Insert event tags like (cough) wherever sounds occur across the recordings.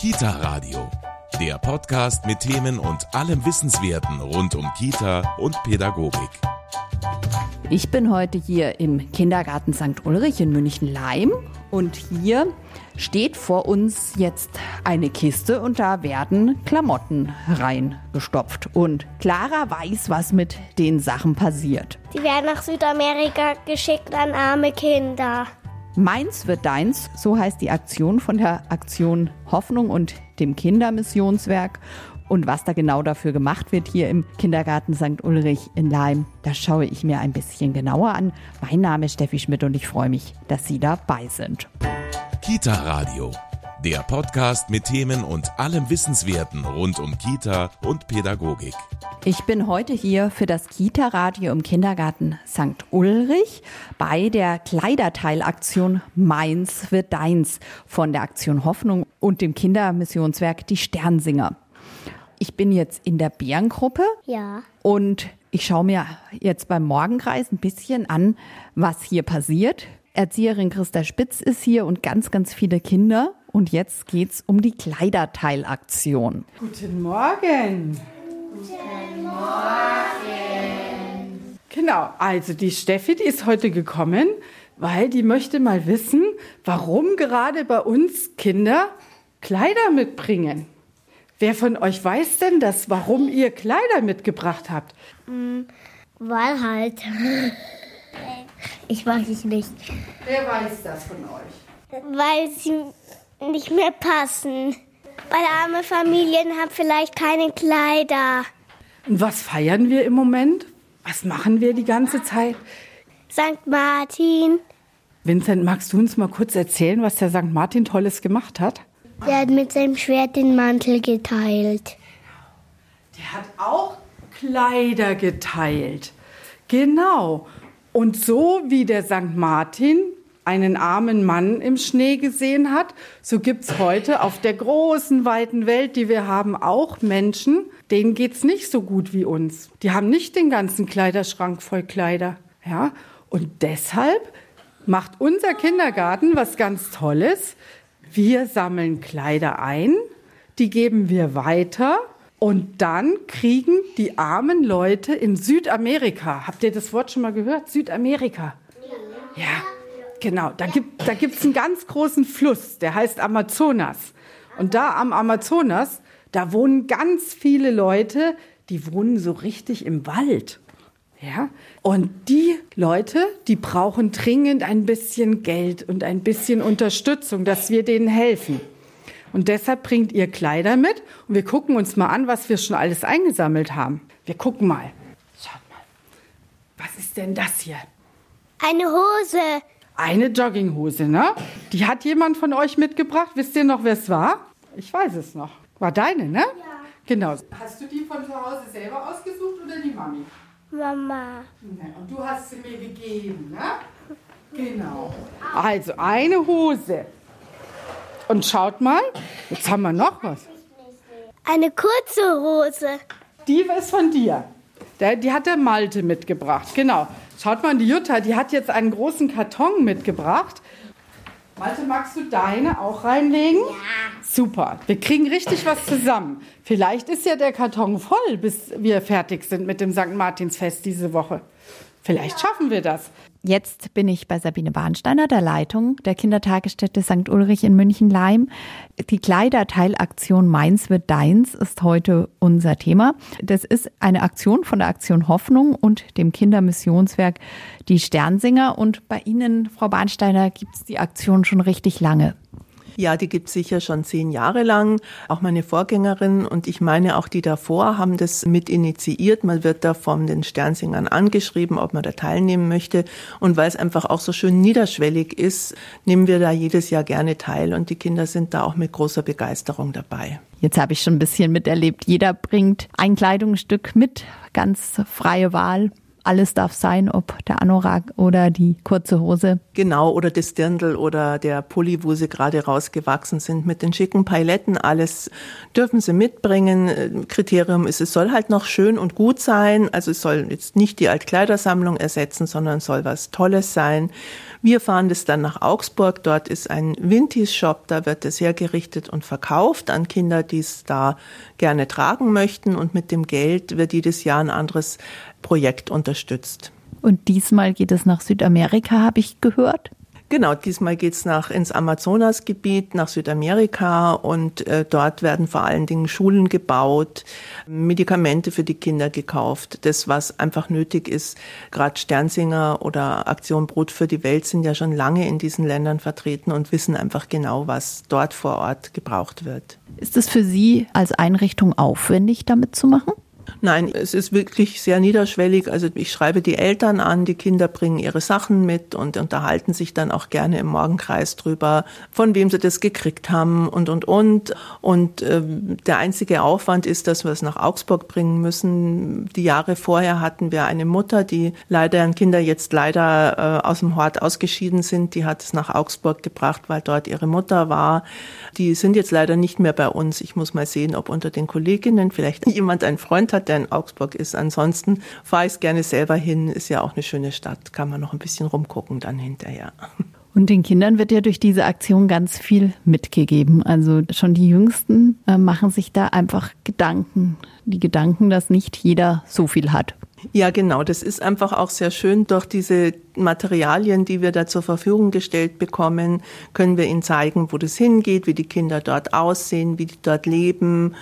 Kita Radio, der Podcast mit Themen und allem Wissenswerten rund um Kita und Pädagogik. Ich bin heute hier im Kindergarten St. Ulrich in München-Leim und hier steht vor uns jetzt eine Kiste und da werden Klamotten reingestopft. Und Clara weiß, was mit den Sachen passiert. Die werden nach Südamerika geschickt an arme Kinder. Meins wird deins, so heißt die Aktion von der Aktion Hoffnung und dem Kindermissionswerk. Und was da genau dafür gemacht wird hier im Kindergarten St. Ulrich in Leim, das schaue ich mir ein bisschen genauer an. Mein Name ist Steffi Schmidt und ich freue mich, dass Sie dabei sind. Kita Radio, der Podcast mit Themen und allem Wissenswerten rund um Kita und Pädagogik. Ich bin heute hier für das Kita-Radio im Kindergarten St. Ulrich bei der Kleiderteilaktion Meins wird deins von der Aktion Hoffnung und dem Kindermissionswerk Die Sternsinger. Ich bin jetzt in der Bärengruppe. Ja. Und ich schaue mir jetzt beim Morgenkreis ein bisschen an, was hier passiert. Erzieherin Christa Spitz ist hier und ganz, ganz viele Kinder. Und jetzt geht's um die Kleiderteilaktion. Guten Morgen. Guten Morgen. Genau, also die Steffi, die ist heute gekommen, weil die möchte mal wissen, warum gerade bei uns Kinder Kleider mitbringen. Wer von euch weiß denn das, warum ihr Kleider mitgebracht habt? Mm, weil halt. (laughs) Ich weiß es nicht. Wer weiß das von euch? Weil sie nicht mehr passen. Weil arme Familien haben vielleicht keine Kleider. Und was feiern wir im Moment? Was machen wir die ganze Zeit? St. Martin. Vincent, magst du uns mal kurz erzählen, was der St. Martin Tolles gemacht hat? Der hat mit seinem Schwert den Mantel geteilt. Der hat auch Kleider geteilt. Genau. Und so wie der St. Martin einen armen Mann im Schnee gesehen hat, so gibt es heute auf der großen, weiten Welt, die wir haben, auch Menschen, denen geht es nicht so gut wie uns. Die haben nicht den ganzen Kleiderschrank voll Kleider. Ja? Und deshalb macht unser Kindergarten was ganz Tolles. Wir sammeln Kleider ein, die geben wir weiter und dann kriegen die armen Leute in Südamerika, habt ihr das Wort schon mal gehört? Südamerika. Ja, genau. Da gibt da gibt's einen ganz großen Fluss, der heißt Amazonas. Und da am Amazonas, da wohnen ganz viele Leute, die wohnen so richtig im Wald. Ja? Und die Leute, die brauchen dringend ein bisschen Geld und ein bisschen Unterstützung, dass wir denen helfen. Und deshalb bringt ihr Kleider mit und wir gucken uns mal an, was wir schon alles eingesammelt haben. Wir gucken mal. Schaut mal. Was ist denn das hier? Eine Hose. Eine Jogginghose, ne? Die hat jemand von euch mitgebracht. Wisst ihr noch, wer es war? Ich weiß es noch. War deine, ne? Ja. Genau. Hast du die von zu Hause selber ausgesucht oder die Mami? Mama. Und du hast sie mir gegeben, ne? Genau. Also eine Hose. Und schaut mal, jetzt haben wir noch was. Eine kurze Hose. Die ist von dir. Der, die hat der Malte mitgebracht. Genau. Schaut mal, die Jutta, die hat jetzt einen großen Karton mitgebracht. Malte, magst du deine auch reinlegen? Ja. Super. Wir kriegen richtig was zusammen. Vielleicht ist ja der Karton voll, bis wir fertig sind mit dem St. Martinsfest diese Woche. Vielleicht schaffen wir das. Jetzt bin ich bei Sabine Bahnsteiner, der Leitung der Kindertagesstätte St. Ulrich in München-Leim. Die Kleiderteilaktion Meins wird deins ist heute unser Thema. Das ist eine Aktion von der Aktion Hoffnung und dem Kindermissionswerk Die Sternsinger. Und bei Ihnen, Frau Bahnsteiner, gibt es die Aktion schon richtig lange. Ja, die gibt es sicher schon zehn Jahre lang. Auch meine Vorgängerin und ich meine auch die davor haben das mit initiiert. Man wird da von den Sternsingern angeschrieben, ob man da teilnehmen möchte. Und weil es einfach auch so schön niederschwellig ist, nehmen wir da jedes Jahr gerne teil und die Kinder sind da auch mit großer Begeisterung dabei. Jetzt habe ich schon ein bisschen miterlebt. Jeder bringt ein Kleidungsstück mit, ganz freie Wahl. Alles darf sein, ob der Anorak oder die kurze Hose. Genau, oder das Dirndl oder der Pulli, wo sie gerade rausgewachsen sind mit den schicken Pailetten, alles dürfen sie mitbringen. Kriterium ist, es soll halt noch schön und gut sein. Also es soll jetzt nicht die Altkleidersammlung ersetzen, sondern soll was Tolles sein. Wir fahren das dann nach Augsburg. Dort ist ein Vintage-Shop, da wird es hergerichtet und verkauft an Kinder, die es da gerne tragen möchten. Und mit dem Geld wird jedes Jahr ein anderes Projekt unterstützt. Und diesmal geht es nach Südamerika, habe ich gehört. Genau, diesmal geht's nach ins Amazonasgebiet, nach Südamerika und äh, dort werden vor allen Dingen Schulen gebaut, Medikamente für die Kinder gekauft. Das, was einfach nötig ist, gerade Sternsinger oder Aktion Brot für die Welt sind ja schon lange in diesen Ländern vertreten und wissen einfach genau, was dort vor Ort gebraucht wird. Ist es für Sie als Einrichtung aufwendig, damit zu machen? Nein, es ist wirklich sehr niederschwellig. Also ich schreibe die Eltern an, die Kinder bringen ihre Sachen mit und unterhalten sich dann auch gerne im Morgenkreis drüber, von wem sie das gekriegt haben und, und, und. Und äh, der einzige Aufwand ist, dass wir es nach Augsburg bringen müssen. Die Jahre vorher hatten wir eine Mutter, die leider, deren Kinder jetzt leider äh, aus dem Hort ausgeschieden sind. Die hat es nach Augsburg gebracht, weil dort ihre Mutter war. Die sind jetzt leider nicht mehr bei uns. Ich muss mal sehen, ob unter den Kolleginnen vielleicht jemand einen Freund hat, der in Augsburg ist. Ansonsten fahre ich gerne selber hin. Ist ja auch eine schöne Stadt. Kann man noch ein bisschen rumgucken dann hinterher. (laughs) Und den Kindern wird ja durch diese Aktion ganz viel mitgegeben. Also schon die Jüngsten äh, machen sich da einfach Gedanken. Die Gedanken, dass nicht jeder so viel hat. Ja, genau. Das ist einfach auch sehr schön. Durch diese Materialien, die wir da zur Verfügung gestellt bekommen, können wir ihnen zeigen, wo das hingeht, wie die Kinder dort aussehen, wie die dort leben.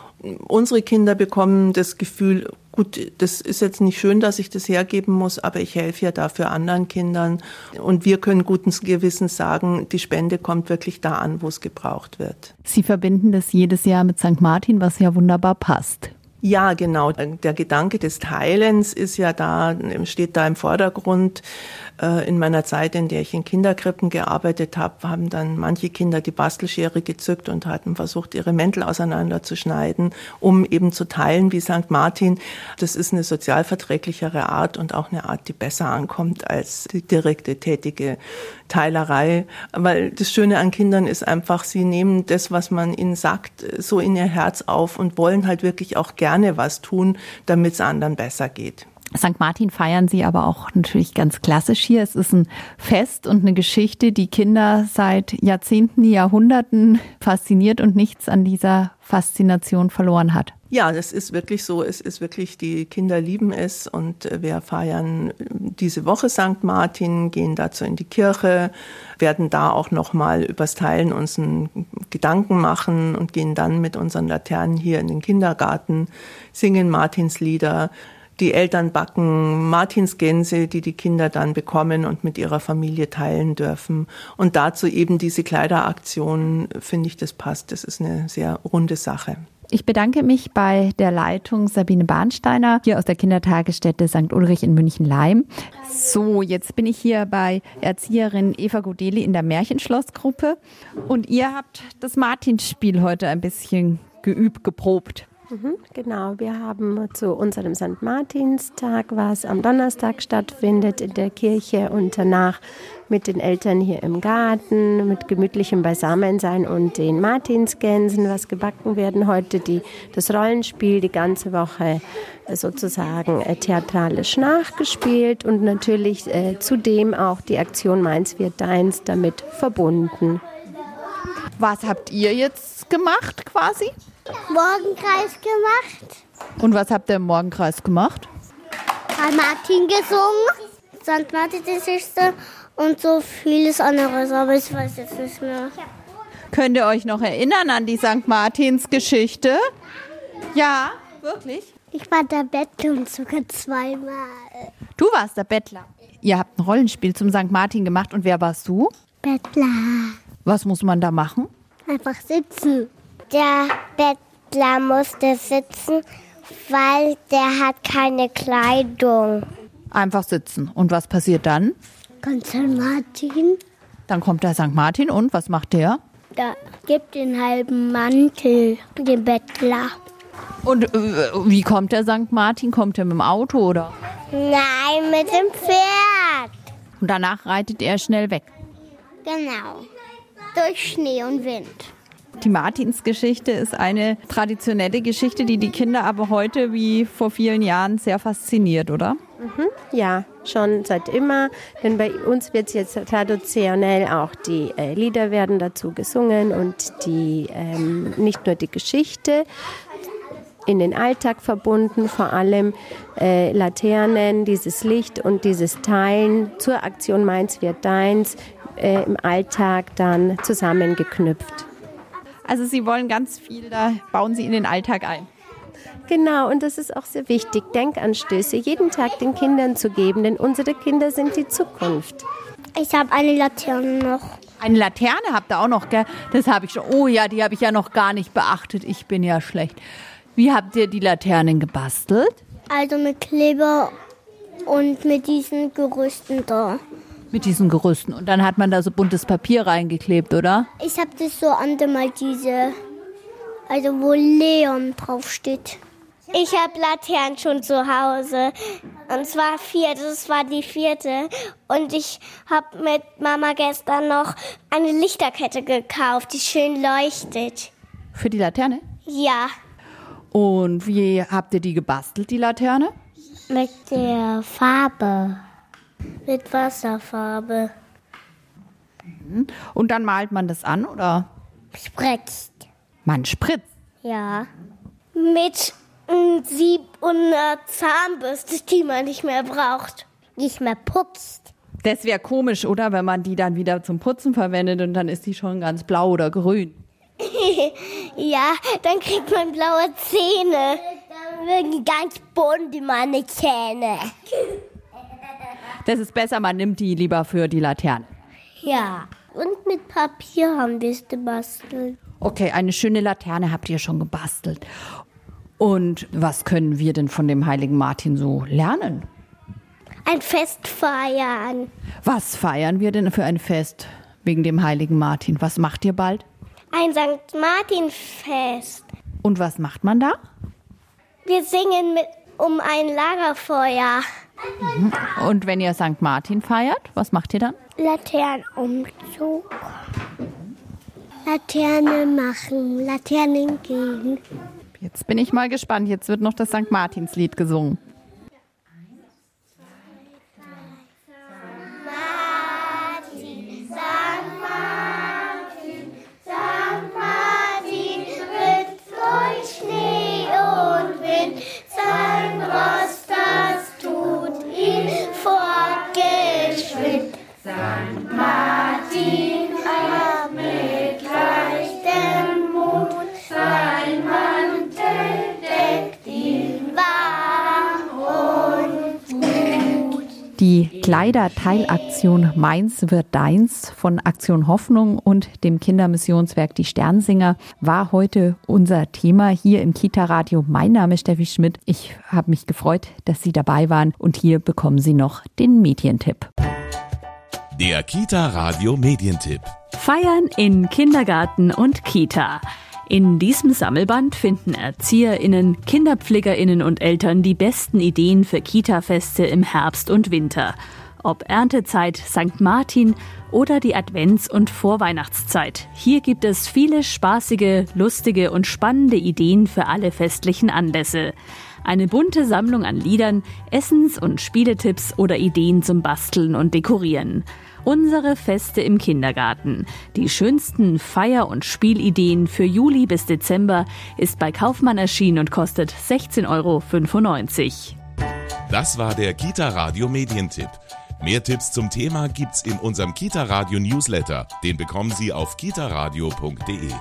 Unsere Kinder bekommen das Gefühl, gut, das ist jetzt nicht schön, dass ich das hergeben muss, aber ich helfe ja dafür anderen Kindern. Und wir können guten Gewissens sagen, die Spende kommt wirklich da an, wo es gebraucht wird. Sie verbinden das jedes Jahr mit St. Martin, was ja wunderbar passt. Ja, genau. Der Gedanke des Teilens ist ja da, steht da im Vordergrund. Äh, in meiner Zeit, in der ich in Kinderkrippen gearbeitet habe, haben dann manche Kinder die Bastelschere gezückt und hatten versucht, ihre Mäntel auseinanderzuschneiden, um eben zu teilen wie St. Martin. Das ist eine sozialverträglichere Art und auch eine Art, die besser ankommt als die direkte tätige Teilerei. Weil das Schöne an Kindern ist einfach, sie nehmen das, was man ihnen sagt, so in ihr Herz auf und wollen halt wirklich auch gerne was tun, damit es anderen besser geht. St. Martin feiern sie aber auch natürlich ganz klassisch hier. Es ist ein Fest und eine Geschichte, die Kinder seit Jahrzehnten, Jahrhunderten fasziniert und nichts an dieser Faszination verloren hat. Ja, das ist wirklich so. Es ist wirklich, die Kinder lieben es und wir feiern diese Woche St. Martin, gehen dazu in die Kirche, werden da auch nochmal übers Teilen uns einen Gedanken machen und gehen dann mit unseren Laternen hier in den Kindergarten, singen Martinslieder. Die Eltern backen Martinsgänse, die die Kinder dann bekommen und mit ihrer Familie teilen dürfen. Und dazu eben diese Kleideraktion, finde ich, das passt. Das ist eine sehr runde Sache. Ich bedanke mich bei der Leitung Sabine Bahnsteiner hier aus der Kindertagesstätte St. Ulrich in München-Leim. So, jetzt bin ich hier bei Erzieherin Eva Godeli in der Märchenschlossgruppe und ihr habt das Martinsspiel heute ein bisschen geübt, geprobt. Mhm, genau, wir haben zu unserem St. Martinstag, was am Donnerstag stattfindet in der Kirche und danach mit den Eltern hier im Garten, mit gemütlichem Beisammensein und den Martinsgänsen, was gebacken werden heute, die, das Rollenspiel die ganze Woche sozusagen äh, theatralisch nachgespielt und natürlich äh, zudem auch die Aktion Meins wird deins damit verbunden. Was habt ihr jetzt gemacht quasi? Morgenkreis gemacht. Und was habt ihr im Morgenkreis gemacht? Hat Martin gesungen. St. Martin Geschichte und so vieles anderes, aber ich weiß jetzt nicht mehr. Könnt ihr euch noch erinnern an die St. Martins Geschichte? Ja, wirklich? Ich war der Bettler und sogar zweimal. Du warst der Bettler. Ihr habt ein Rollenspiel zum St. Martin gemacht und wer warst du? Bettler. Was muss man da machen? Einfach sitzen. Der Bettler musste sitzen, weil der hat keine Kleidung. Einfach sitzen. Und was passiert dann? Kommt St. Martin, Dann kommt der St. Martin und was macht der? da gibt den halben Mantel dem Bettler. Und äh, wie kommt der St. Martin? Kommt er mit dem Auto oder? Nein, mit dem Pferd. Und danach reitet er schnell weg. Genau. Durch Schnee und Wind. Die Martinsgeschichte ist eine traditionelle Geschichte, die die Kinder aber heute wie vor vielen Jahren sehr fasziniert, oder? Ja, schon seit immer. Denn bei uns wird jetzt traditionell auch die äh, Lieder werden dazu gesungen und die ähm, nicht nur die Geschichte in den Alltag verbunden, vor allem äh, Laternen, dieses Licht und dieses Teilen zur Aktion Meins wird deins äh, im Alltag dann zusammengeknüpft. Also Sie wollen ganz viel, da bauen Sie in den Alltag ein. Genau, und das ist auch sehr wichtig, Denkanstöße jeden Tag den Kindern zu geben, denn unsere Kinder sind die Zukunft. Ich habe eine Laterne noch. Eine Laterne habt ihr auch noch, gell? Das habe ich schon. Oh ja, die habe ich ja noch gar nicht beachtet. Ich bin ja schlecht. Wie habt ihr die Laternen gebastelt? Also mit Kleber und mit diesen Gerüsten da. Mit diesen Gerüsten. Und dann hat man da so buntes Papier reingeklebt, oder? Ich habe das so angemalt, diese, also wo Leon draufsteht. Ich habe Laternen schon zu Hause. Und zwar vier, das war die vierte. Und ich habe mit Mama gestern noch eine Lichterkette gekauft, die schön leuchtet. Für die Laterne? Ja, Und wie habt ihr die gebastelt, die Laterne? mit der Farbe. Mit Wasserfarbe. Und dann malt man das an, oder? Spritzt. Man spritzt. Ja. Mit einem Sieb und einer Zahnbürste, die man nicht mehr braucht. Nicht mehr putzt. Das wäre komisch, oder? Wenn man die dann wieder zum Putzen verwendet und dann ist die schon ganz blau oder grün. (laughs) Ja, dann kriegt man blaue Zähne. Dann werden ganz bunt meine Zähne. Das ist besser, man nimmt die lieber für die Laterne. Ja. Und mit Papier haben wir es gebastelt. Okay, eine schöne Laterne habt ihr schon gebastelt. Und was können wir denn von dem heiligen Martin so lernen? Ein Fest feiern. Was feiern wir denn für ein Fest wegen dem heiligen Martin? Was macht ihr bald? Ein St. Martin-Fest. Und was macht man da? Wir singen mit um ein Lagerfeuer. Und wenn ihr St. Martin feiert, was macht ihr dann? Laternenumzug. Laterne machen, Laternen gehen. Jetzt bin ich mal gespannt. Jetzt wird noch das St. Martinslied gesungen. Die Kleiderteilaktion Meins wird deins von Aktion Hoffnung und dem Kindermissionswerk Die Sternsinger war heute unser Thema hier im Kita-Radio. Mein Name ist Steffi Schmidt. Ich habe mich gefreut, dass Sie dabei waren und hier bekommen Sie noch den Medientipp. Der Kita Radio Medientipp. Feiern in Kindergarten und Kita. In diesem Sammelband finden ErzieherInnen, KinderpflegerInnen und Eltern die besten Ideen für Kita-Feste im Herbst und Winter. Ob Erntezeit, St. Martin oder die Advents- und Vorweihnachtszeit. Hier gibt es viele spaßige, lustige und spannende Ideen für alle festlichen Anlässe. Eine bunte Sammlung an Liedern, Essens- und Spieletipps oder Ideen zum Basteln und Dekorieren. Unsere Feste im Kindergarten. Die schönsten Feier- und Spielideen für Juli bis Dezember ist bei Kaufmann erschienen und kostet 16,95 Euro. Das war der Kita Radio Medientipp. Mehr Tipps zum Thema gibt's in unserem Kita Radio Newsletter. Den bekommen Sie auf kitaradio.de.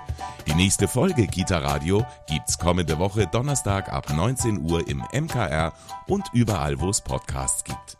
Die nächste Folge Kita Radio gibt's kommende Woche Donnerstag ab 19 Uhr im MKR und überall, wo es Podcasts gibt.